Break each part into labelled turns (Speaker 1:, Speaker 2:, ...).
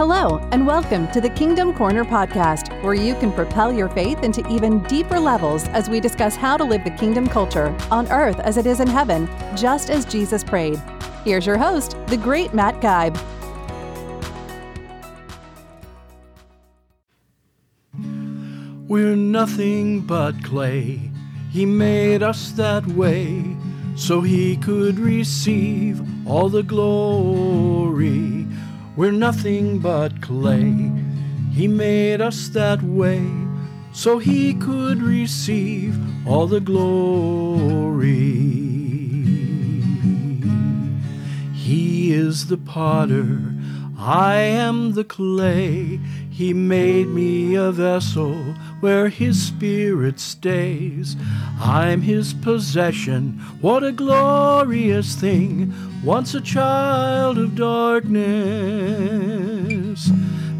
Speaker 1: Hello, and welcome to the Kingdom Corner podcast, where you can propel your faith into even deeper levels as we discuss how to live the kingdom culture on earth as it is in heaven, just as Jesus prayed. Here's your host, the great Matt Geib.
Speaker 2: We're nothing but clay. He made us that way so he could receive all the glory. We're nothing but clay. He made us that way so he could receive all the glory. He is the potter, I am the clay. He made me a vessel where his spirit stays. I'm his possession, what a glorious thing. Once a child of darkness,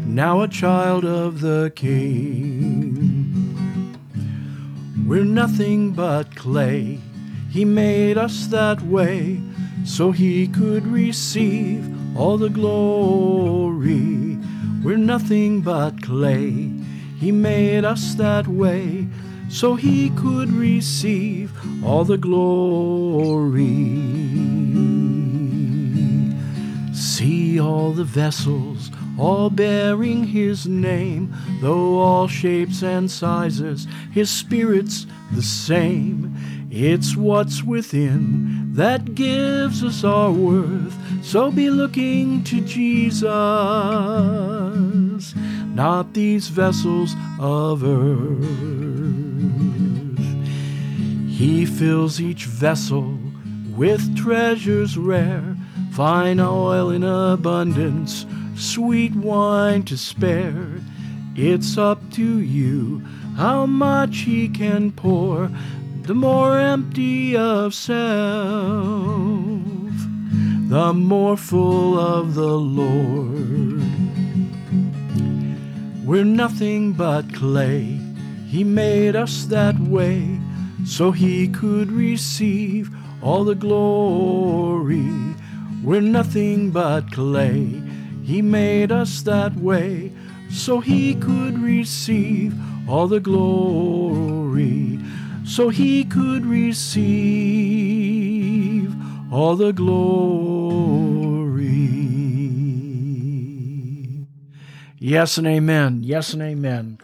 Speaker 2: now a child of the King. We're nothing but clay. He made us that way so he could receive all the glory. We're nothing but clay. He made us that way so he could receive all the glory. See all the vessels, all bearing his name, though all shapes and sizes, his spirit's the same. It's what's within that gives us our worth. So be looking to Jesus, not these vessels of earth. He fills each vessel with treasures rare, fine oil in abundance, sweet wine to spare. It's up to you how much He can pour the more empty of self, the more full of the Lord. We're nothing but clay. He made us that way so he could receive all the glory. We're nothing but clay. He made us that way so he could receive all the glory so he could receive all the glory. Yes and amen. Yes and amen.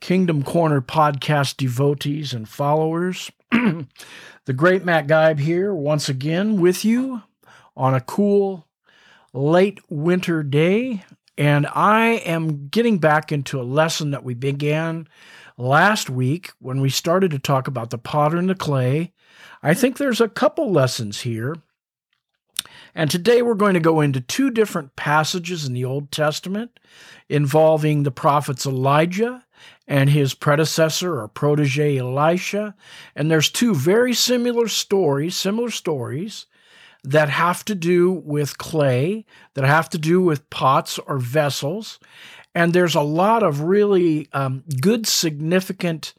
Speaker 2: Kingdom Corner podcast devotees and followers. the great Matt Geib here once again with you on a cool late winter day. And I am getting back into a lesson that we began last week when we started to talk about the potter and the clay. I think there's a couple lessons here. And today we're going to go into two different passages in the Old Testament involving the prophets Elijah and his predecessor or protege Elisha. And there's two very similar stories, similar stories that have to do with clay, that have to do with pots or vessels. And there's a lot of really um, good, significant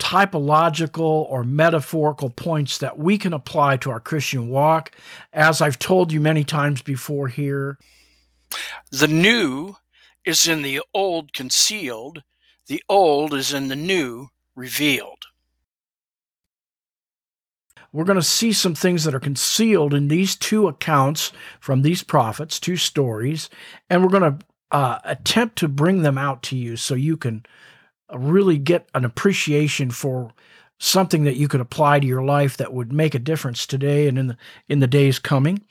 Speaker 2: typological or metaphorical points that we can apply to our Christian walk. As I've told you many times before here,
Speaker 3: the new is in the old concealed, the old is in the new revealed.
Speaker 2: We're going to see some things that are concealed in these two accounts from these prophets, two stories, and we're going to uh, attempt to bring them out to you so you can really get an appreciation for something that you could apply to your life that would make a difference today and in the in the days coming.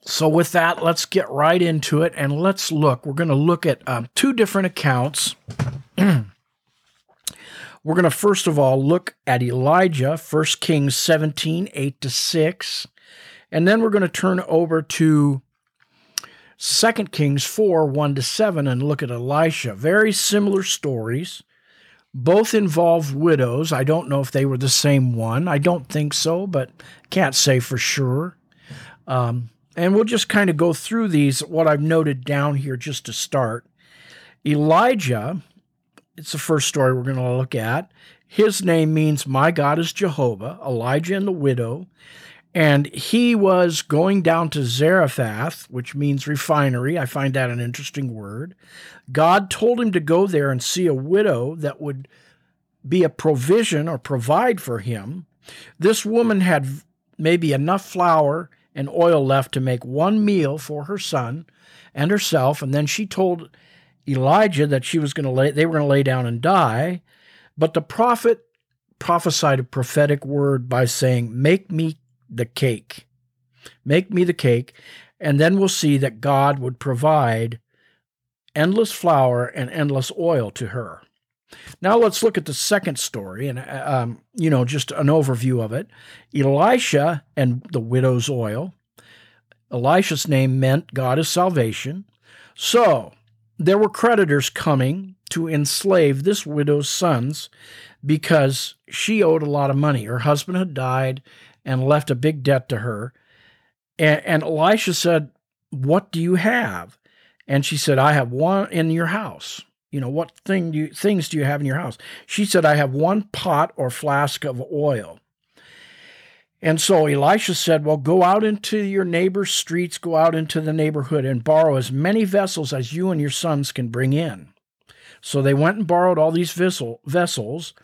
Speaker 2: So with that, let's get right into it and let's look. We're going to look at um, two different accounts. We're going to first of all look at Elijah, 1 Kings 17, 8 to 6. And then we're going to turn over to 2 Kings 4 1 to 7 and look at Elisha. Very similar stories. Both involve widows. I don't know if they were the same one. I don't think so, but can't say for sure. Um, and we'll just kind of go through these, what I've noted down here just to start. Elijah, it's the first story we're going to look at. His name means, My God is Jehovah, Elijah and the widow. And he was going down to Zarephath, which means refinery. I find that an interesting word. God told him to go there and see a widow that would be a provision or provide for him. This woman had maybe enough flour and oil left to make one meal for her son and herself, and then she told Elijah that she was going to lay they were going to lay down and die. But the prophet prophesied a prophetic word by saying, "Make me the cake. Make me the cake." And then we'll see that God would provide endless flour and endless oil to her. Now let's look at the second story and, um, you know, just an overview of it. Elisha and the widow's oil. Elisha's name meant God is salvation. So there were creditors coming to enslave this widow's sons because she owed a lot of money. Her husband had died and left a big debt to her. And, and Elisha said, What do you have? And she said, I have one in your house. You know, what thing do you, things do you have in your house? She said, I have one pot or flask of oil. And so Elisha said, Well, go out into your neighbor's streets, go out into the neighborhood, and borrow as many vessels as you and your sons can bring in. So they went and borrowed all these vessel, vessels,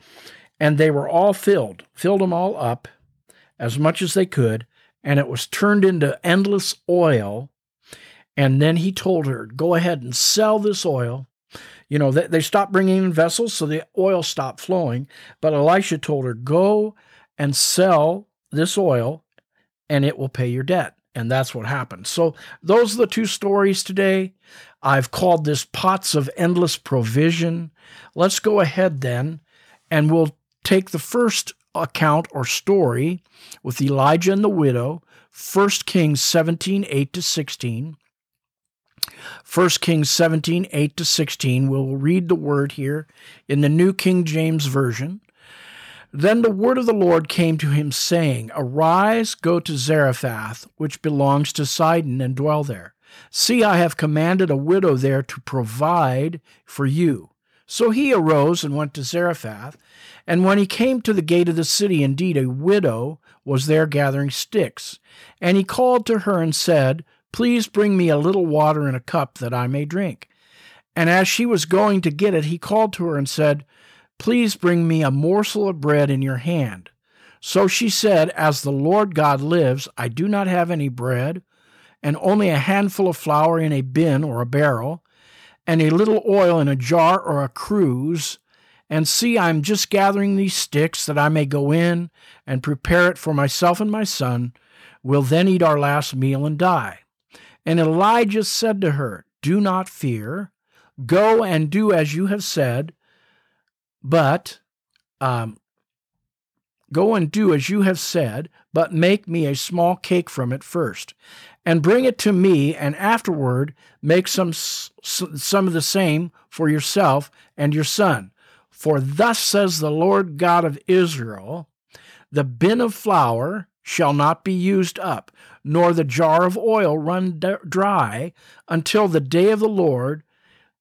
Speaker 2: and they were all filled, filled them all up as much as they could, and it was turned into endless oil. And then he told her, Go ahead and sell this oil you know, they, they stopped bringing in vessels, so the oil stopped flowing. But Elisha told her, Go and sell this oil, and it will pay your debt. And that's what happened. So, those are the two stories today. I've called this Pots of Endless Provision. Let's go ahead then, and we'll take the first account or story with Elijah and the widow, 1 Kings 17 8 to 16. 1 Kings 17, 8 to 16. We'll read the word here in the New King James Version. Then the word of the Lord came to him, saying, Arise, go to Zarephath, which belongs to Sidon, and dwell there. See, I have commanded a widow there to provide for you. So he arose and went to Zarephath. And when he came to the gate of the city, indeed a widow was there gathering sticks. And he called to her and said, Please bring me a little water in a cup that I may drink. And as she was going to get it, he called to her and said, Please bring me a morsel of bread in your hand. So she said, As the Lord God lives, I do not have any bread, and only a handful of flour in a bin or a barrel, and a little oil in a jar or a cruse. And see, I'm just gathering these sticks that I may go in and prepare it for myself and my son. We'll then eat our last meal and die. And Elijah said to her, Do not fear. Go and do as you have said, but um, go and do as you have said, but make me a small cake from it first, and bring it to me, and afterward make some some of the same for yourself and your son. For thus says the Lord God of Israel: the bin of flour shall not be used up, nor the jar of oil run dry until the day of the Lord,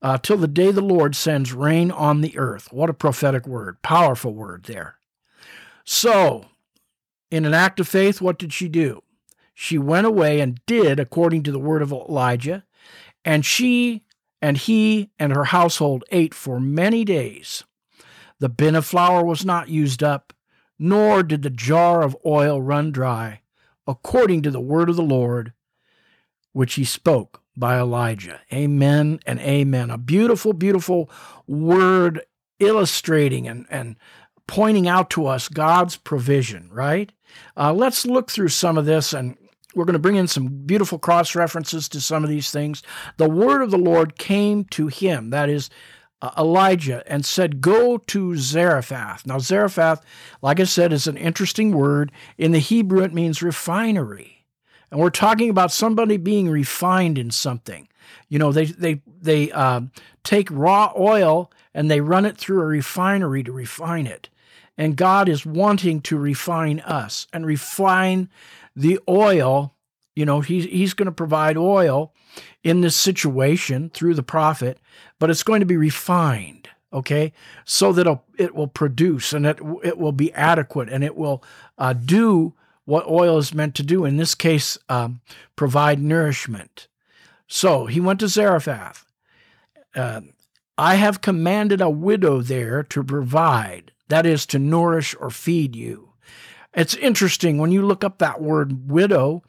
Speaker 2: uh, till the day the Lord sends rain on the earth. What a prophetic word, powerful word there. So, in an act of faith, what did she do? She went away and did according to the word of Elijah, and she and he and her household ate for many days. The bin of flour was not used up, nor did the jar of oil run dry, according to the word of the Lord, which he spoke by Elijah. Amen and amen. A beautiful, beautiful word illustrating and, and pointing out to us God's provision, right? Uh, let's look through some of this and we're going to bring in some beautiful cross references to some of these things. The word of the Lord came to him, that is, uh, Elijah and said, Go to Zarephath. Now, Zarephath, like I said, is an interesting word. In the Hebrew, it means refinery. And we're talking about somebody being refined in something. You know, they, they, they uh, take raw oil and they run it through a refinery to refine it. And God is wanting to refine us and refine the oil. You know, he's, he's going to provide oil in this situation through the prophet, but it's going to be refined, okay, so that it will produce and it, it will be adequate and it will uh, do what oil is meant to do. In this case, um, provide nourishment. So he went to Zarephath. Uh, I have commanded a widow there to provide, that is, to nourish or feed you. It's interesting when you look up that word widow,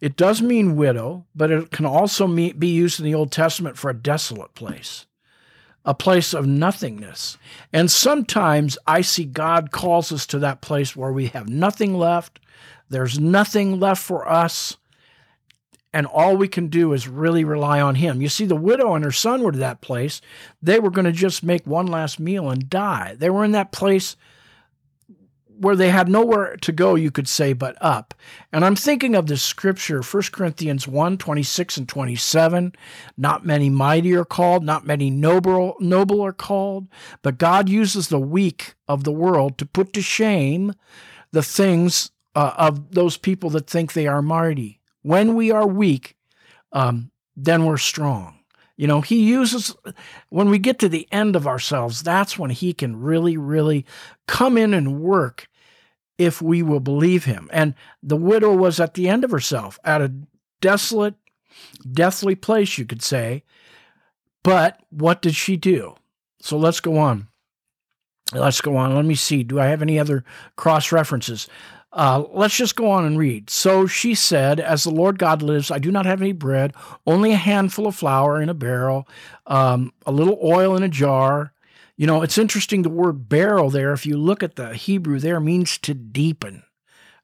Speaker 2: it does mean widow, but it can also be used in the Old Testament for a desolate place, a place of nothingness. And sometimes I see God calls us to that place where we have nothing left, there's nothing left for us, and all we can do is really rely on Him. You see, the widow and her son were to that place. They were going to just make one last meal and die. They were in that place where they had nowhere to go, you could say, but up. And I'm thinking of the scripture, 1 Corinthians 1 26 and 27. Not many mighty are called, not many noble, noble are called, but God uses the weak of the world to put to shame the things uh, of those people that think they are mighty. When we are weak, um, then we're strong. You know, he uses, when we get to the end of ourselves, that's when he can really, really come in and work if we will believe him. And the widow was at the end of herself, at a desolate, deathly place, you could say. But what did she do? So let's go on. Let's go on. Let me see. Do I have any other cross references? Uh, let's just go on and read. So she said, As the Lord God lives, I do not have any bread, only a handful of flour in a barrel, um, a little oil in a jar. You know, it's interesting the word barrel there, if you look at the Hebrew there, means to deepen.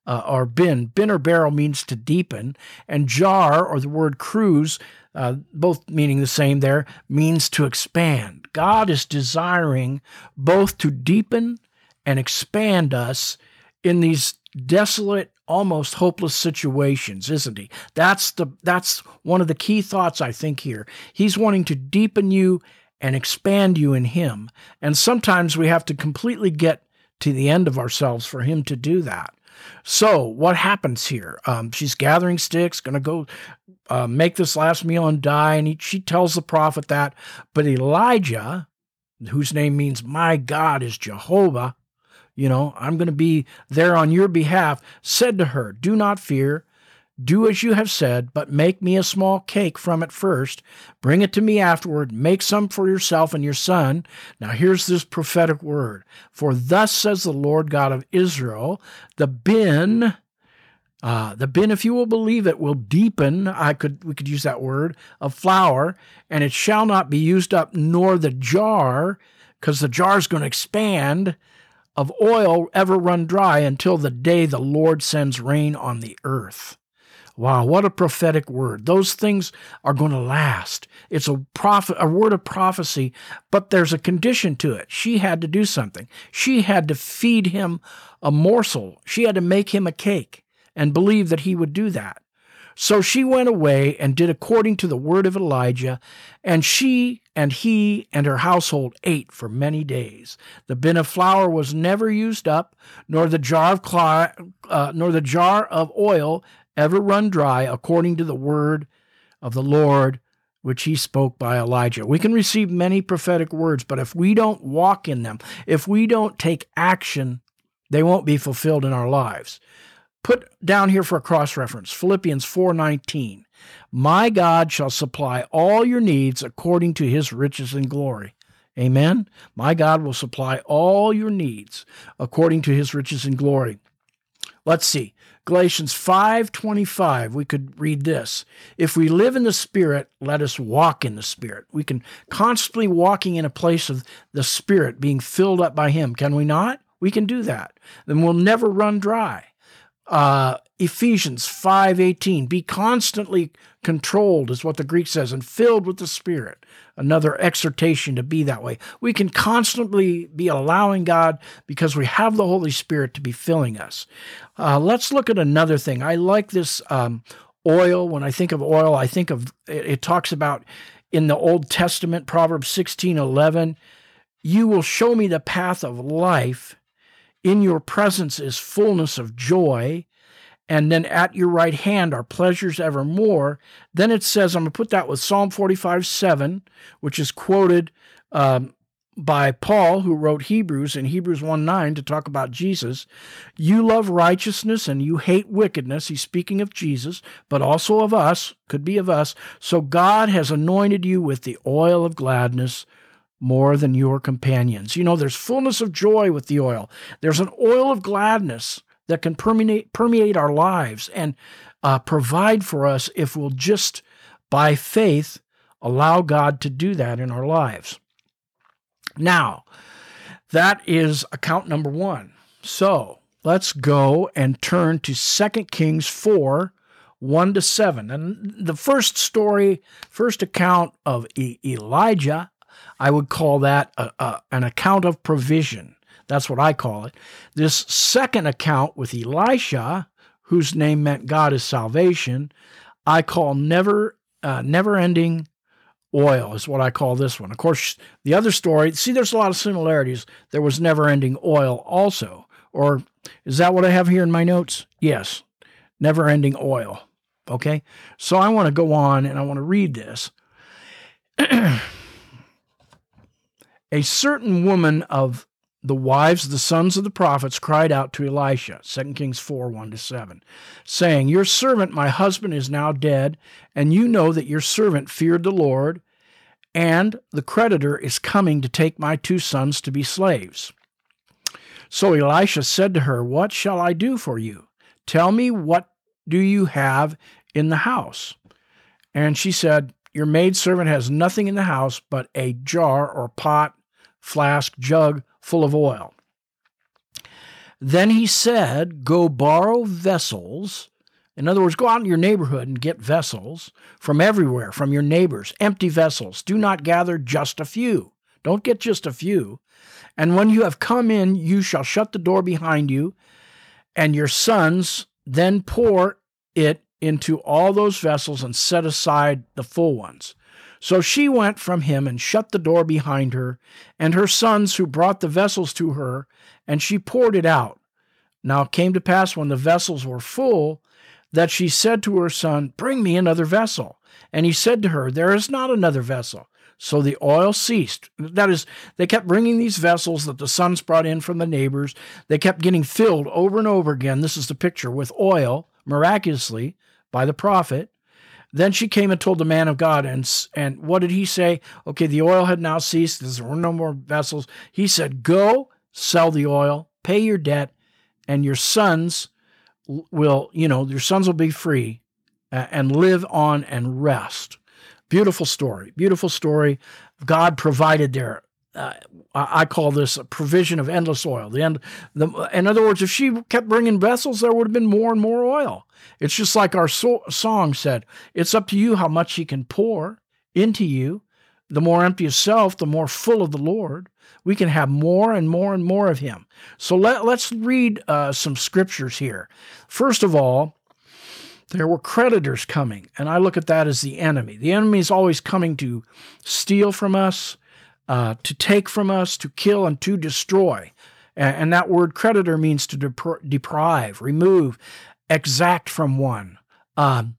Speaker 2: Uh, or bin. Bin or barrel means to deepen, and jar or the word cruse, uh, both meaning the same there, means to expand. God is desiring both to deepen and expand us in these desolate, almost hopeless situations, isn't he? That's the that's one of the key thoughts I think here. He's wanting to deepen you and expand you in him. And sometimes we have to completely get to the end of ourselves for him to do that. So, what happens here? Um, she's gathering sticks, going to go uh, make this last meal and die. And he, she tells the prophet that. But Elijah, whose name means my God is Jehovah, you know, I'm going to be there on your behalf, said to her, Do not fear. Do as you have said, but make me a small cake from it first. Bring it to me afterward. Make some for yourself and your son. Now, here's this prophetic word For thus says the Lord God of Israel, the bin. Uh, the bin, if you will believe it, will deepen. I could we could use that word of flour, and it shall not be used up, nor the jar, because the jar is going to expand of oil ever run dry until the day the Lord sends rain on the earth. Wow, what a prophetic word. Those things are going to last. It's a prophet a word of prophecy, but there's a condition to it. She had to do something. She had to feed him a morsel. She had to make him a cake and believe that he would do that. So she went away and did according to the word of Elijah, and she and he and her household ate for many days. The bin of flour was never used up, nor the jar of uh, nor the jar of oil ever run dry, according to the word of the Lord which he spoke by Elijah. We can receive many prophetic words, but if we don't walk in them, if we don't take action, they won't be fulfilled in our lives put down here for a cross reference Philippians 4:19. My God shall supply all your needs according to his riches and glory. Amen. My God will supply all your needs according to his riches and glory. Let's see. Galatians 5:25 we could read this. If we live in the spirit, let us walk in the spirit. We can constantly walking in a place of the spirit being filled up by him. Can we not? We can do that. Then we'll never run dry uh, Ephesians 5:18 be constantly controlled is what the Greek says and filled with the spirit. Another exhortation to be that way. We can constantly be allowing God because we have the Holy Spirit to be filling us. Uh, let's look at another thing. I like this um, oil. When I think of oil I think of it, it talks about in the Old Testament Proverbs 16:11 you will show me the path of life in your presence is fullness of joy. And then at your right hand are pleasures evermore. Then it says, I'm going to put that with Psalm 45 7, which is quoted um, by Paul, who wrote Hebrews in Hebrews 1 9 to talk about Jesus. You love righteousness and you hate wickedness. He's speaking of Jesus, but also of us, could be of us. So God has anointed you with the oil of gladness more than your companions. You know, there's fullness of joy with the oil, there's an oil of gladness that can permeate, permeate our lives and uh, provide for us if we'll just, by faith, allow God to do that in our lives. Now, that is account number one. So let's go and turn to 2 Kings 4 1 to 7. And the first story, first account of e- Elijah, I would call that a, a, an account of provision. That's what I call it. This second account with Elisha, whose name meant God is salvation, I call never uh, never ending oil is what I call this one. Of course, the other story, see, there's a lot of similarities. There was never ending oil also. Or is that what I have here in my notes? Yes, never ending oil. Okay. So I want to go on and I want to read this. A certain woman of the wives of the sons of the prophets cried out to Elisha, 2 Kings 4 1 to 7, saying, Your servant, my husband, is now dead, and you know that your servant feared the Lord, and the creditor is coming to take my two sons to be slaves. So Elisha said to her, What shall I do for you? Tell me, what do you have in the house? And she said, Your maidservant has nothing in the house but a jar or pot, flask, jug full of oil. Then he said, Go borrow vessels. In other words, go out in your neighborhood and get vessels from everywhere, from your neighbors, empty vessels. Do not gather just a few. Don't get just a few. And when you have come in, you shall shut the door behind you, and your sons then pour it into all those vessels and set aside the full ones. So she went from him and shut the door behind her, and her sons who brought the vessels to her, and she poured it out. Now it came to pass when the vessels were full, that she said to her son, Bring me another vessel. And he said to her, There is not another vessel. So the oil ceased. That is, they kept bringing these vessels that the sons brought in from the neighbors. They kept getting filled over and over again. This is the picture with oil, miraculously, by the prophet. Then she came and told the man of God, and and what did he say? Okay, the oil had now ceased. There were no more vessels. He said, "Go sell the oil, pay your debt, and your sons will, you know, your sons will be free and live on and rest." Beautiful story. Beautiful story. God provided there. Uh, I call this a provision of endless oil. The end. The, in other words, if she kept bringing vessels, there would have been more and more oil. It's just like our so- song said it's up to you how much He can pour into you. The more empty of self, the more full of the Lord. We can have more and more and more of Him. So let, let's read uh, some scriptures here. First of all, there were creditors coming, and I look at that as the enemy. The enemy is always coming to steal from us, uh, to take from us, to kill, and to destroy. And, and that word creditor means to deprive, remove, exact from one, um,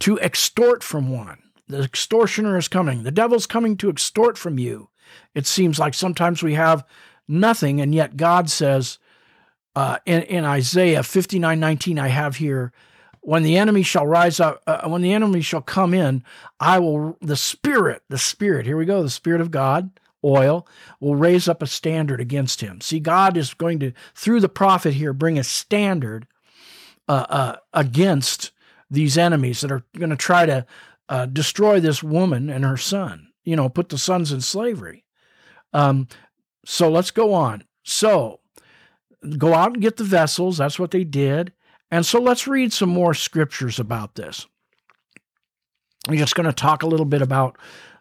Speaker 2: to extort from one. The extortioner is coming. The devil's coming to extort from you. It seems like sometimes we have nothing, and yet God says uh, in, in Isaiah 59 19, I have here, when the enemy shall rise up, uh, when the enemy shall come in, I will, the Spirit, the Spirit, here we go, the Spirit of God, oil, will raise up a standard against him. See, God is going to, through the prophet here, bring a standard uh, uh, against these enemies that are going to try to uh, destroy this woman and her son, you know, put the sons in slavery. Um, so let's go on. So go out and get the vessels. That's what they did. And so let's read some more scriptures about this. I'm just going to talk a little bit about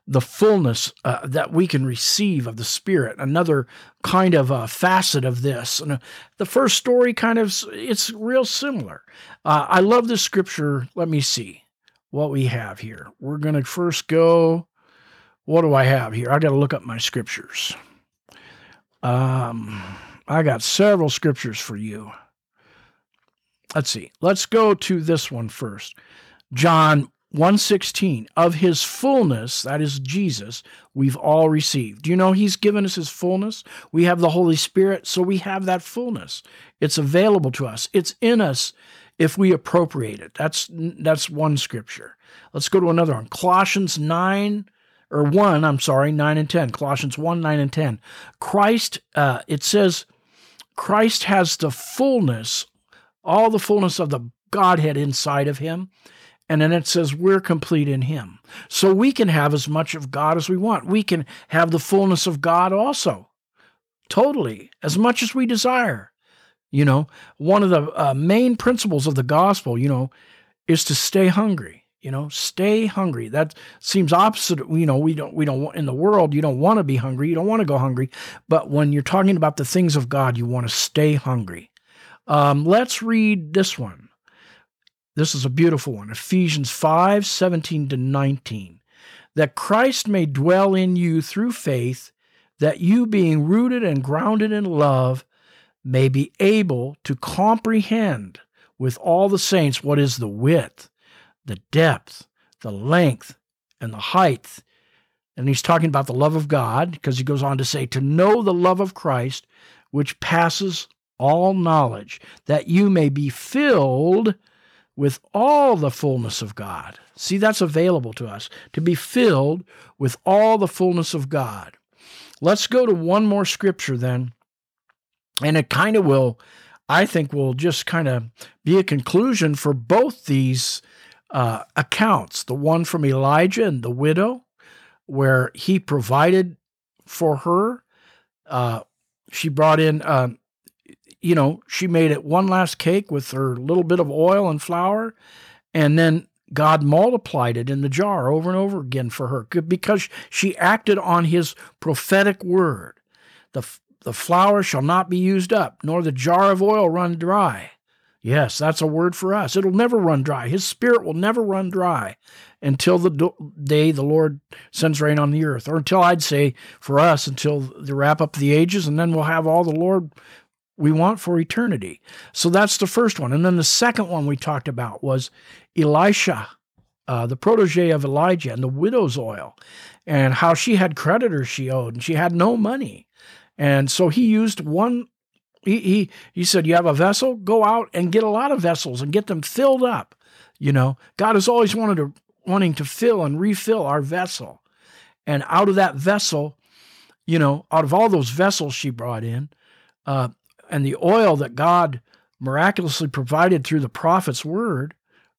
Speaker 2: the fullness uh, that we can receive of the Spirit. Another kind of uh, facet of this. And uh, the first story kind of it's real similar. Uh, I love this scripture. Let me see what we have here. We're going to first go. What do I have here? I got to look up my scriptures. Um, I got several scriptures for you. Let's see. Let's go to this one first. John 116 of his fullness that is jesus we've all received. You know he's given us his fullness? We have the holy spirit so we have that fullness. It's available to us. It's in us if we appropriate it. That's that's one scripture. Let's go to another one. Colossians 9 or 1 i'm sorry 9 and 10 colossians 1 9 and 10 christ uh, it says christ has the fullness all the fullness of the godhead inside of him and then it says we're complete in him. So we can have as much of God as we want. We can have the fullness of God also, totally, as much as we desire. You know, one of the uh, main principles of the gospel, you know, is to stay hungry. You know, stay hungry. That seems opposite. You know, we don't, we don't, in the world, you don't want to be hungry. You don't want to go hungry. But when you're talking about the things of God, you want to stay hungry. Um, let's read this one. This is a beautiful one Ephesians 5 17 to 19. That Christ may dwell in you through faith, that you, being rooted and grounded in love, may be able to comprehend with all the saints what is the width, the depth, the length, and the height. And he's talking about the love of God because he goes on to say, to know the love of Christ, which passes all knowledge, that you may be filled with all the fullness of God. See, that's available to us to be filled with all the fullness of God. Let's go to one more scripture then. And it kind of will, I think, will just kind of be a conclusion for both these uh, accounts the one from Elijah and the widow, where he provided for her. Uh, she brought in uh, you know, she made it one last cake with her little bit of oil and flour, and then God multiplied it in the jar over and over again for her because she acted on his prophetic word. The, the flour shall not be used up, nor the jar of oil run dry. Yes, that's a word for us. It'll never run dry. His spirit will never run dry until the day the Lord sends rain on the earth, or until I'd say for us, until the wrap up of the ages, and then we'll have all the Lord we want for eternity. So that's the first one. And then the second one we talked about was Elisha, uh, the protege of Elijah, and the widow's oil, and how she had creditors she owed and she had no money. And so he used one. He, he, he said, You have a vessel? Go out and get a lot of vessels and get them filled up. You know, God has always wanted to, wanting to fill and refill our vessel. And out of that vessel, you know, out of all those vessels she brought in, uh, and the oil that God miraculously provided through the prophet's word,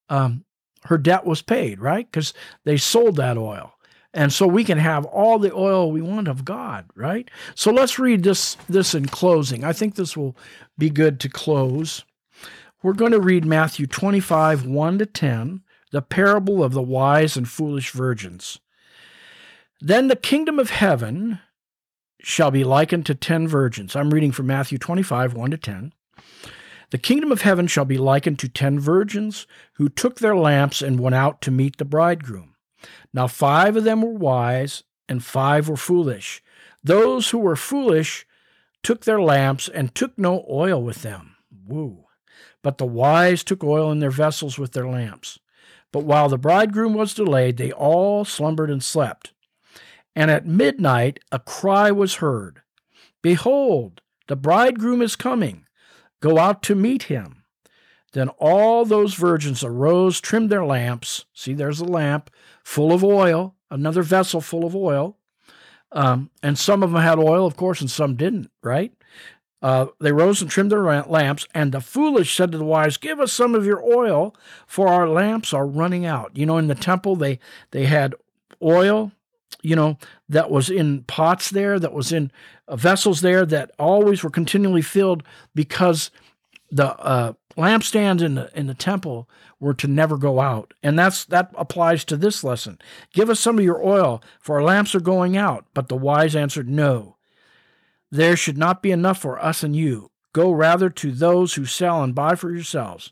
Speaker 2: um, her debt was paid, right? Because they sold that oil. And so we can have all the oil we want of God, right? So let's read this this in closing. I think this will be good to close. We're going to read Matthew 25, 1 to 10, the parable of the wise and foolish virgins. Then the kingdom of heaven shall be likened to ten virgins. I'm reading from Matthew 25, 1 to 10. The kingdom of heaven shall be likened to ten virgins who took their lamps and went out to meet the bridegroom. Now five of them were wise, and five were foolish. Those who were foolish took their lamps and took no oil with them. Woo. But the wise took oil in their vessels with their lamps. But while the bridegroom was delayed, they all slumbered and slept. And at midnight a cry was heard Behold, the bridegroom is coming. Go out to meet him. Then all those virgins arose, trimmed their lamps. See, there's a lamp full of oil, another vessel full of oil. Um, and some of them had oil, of course, and some didn't, right? Uh, they rose and trimmed their lamps, and the foolish said to the wise, "Give us some of your oil, for our lamps are running out." You know, in the temple they they had oil you know, that was in pots there, that was in uh, vessels there, that always were continually filled because the uh, lampstands in the in the temple were to never go out, and that's that applies to this lesson. Give us some of your oil, for our lamps are going out. But the wise answered, No, there should not be enough for us and you. Go rather to those who sell and buy for yourselves.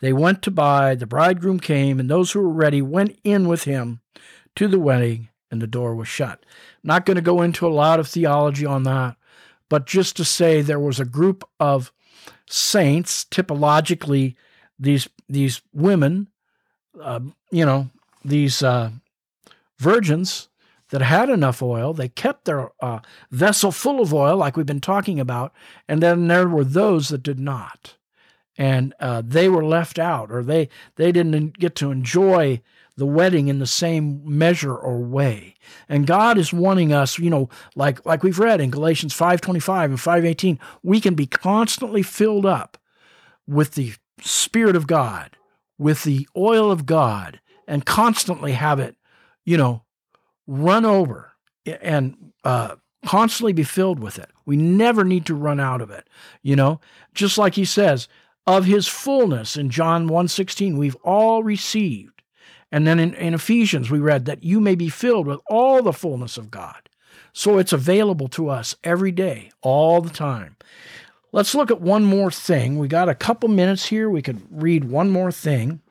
Speaker 2: They went to buy. The bridegroom came, and those who were ready went in with him to the wedding and the door was shut. Not going to go into a lot of theology on that, but just to say there was a group of saints, typologically, these these women, uh, you know, these uh, virgins that had enough oil, they kept their uh, vessel full of oil, like we've been talking about, and then there were those that did not, and uh, they were left out, or they they didn't get to enjoy the wedding in the same measure or way. And God is wanting us, you know, like like we've read in Galatians 5:25 and 5:18, we can be constantly filled up with the spirit of God, with the oil of God and constantly have it, you know, run over and uh, constantly be filled with it. We never need to run out of it, you know, just like he says, of his fullness in John 1:16, we've all received and then in, in Ephesians, we read that you may be filled with all the fullness of God. So it's available to us every day, all the time. Let's look at one more thing. We got a couple minutes here. We could read one more thing.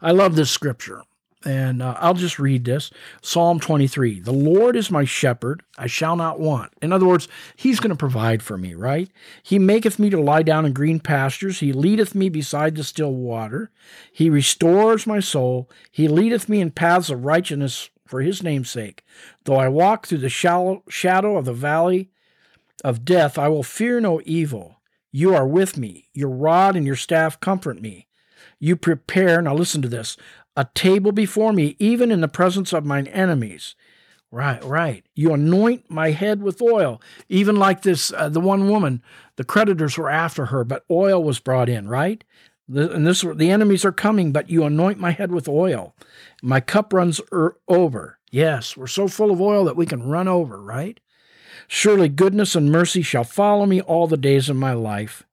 Speaker 2: I love this scripture. And uh, I'll just read this Psalm 23 The Lord is my shepherd, I shall not want. In other words, He's going to provide for me, right? He maketh me to lie down in green pastures. He leadeth me beside the still water. He restores my soul. He leadeth me in paths of righteousness for His name's sake. Though I walk through the shallow shadow of the valley of death, I will fear no evil. You are with me. Your rod and your staff comfort me. You prepare, now listen to this, a table before me, even in the presence of mine enemies. Right, right. You anoint my head with oil, even like this, uh, the one woman, the creditors were after her, but oil was brought in, right? The, and this, the enemies are coming, but you anoint my head with oil. My cup runs er, over. Yes, we're so full of oil that we can run over, right? Surely goodness and mercy shall follow me all the days of my life,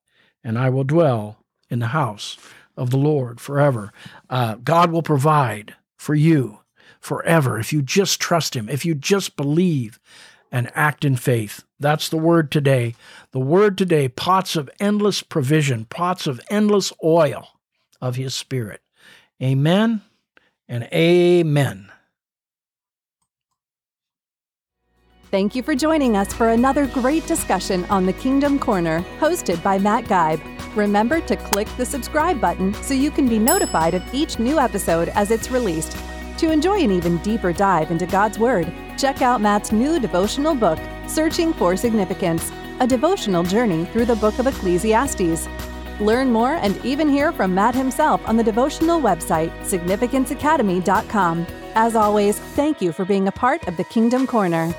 Speaker 2: and I will dwell in the house of the Lord forever. Uh, God will provide for you forever if you just trust Him, if you just believe and act in faith. That's the word today. The word today pots of endless provision, pots of endless oil of His Spirit. Amen and amen.
Speaker 1: Thank you for joining us for another great discussion on the Kingdom Corner, hosted by Matt Geib. Remember to click the subscribe button so you can be notified of each new episode as it's released. To enjoy an even deeper dive into God's Word, check out Matt's new devotional book, Searching for Significance A Devotional Journey Through the Book of Ecclesiastes. Learn more and even hear from Matt himself on the devotional website, significanceacademy.com. As always, thank you for being a part of the Kingdom Corner.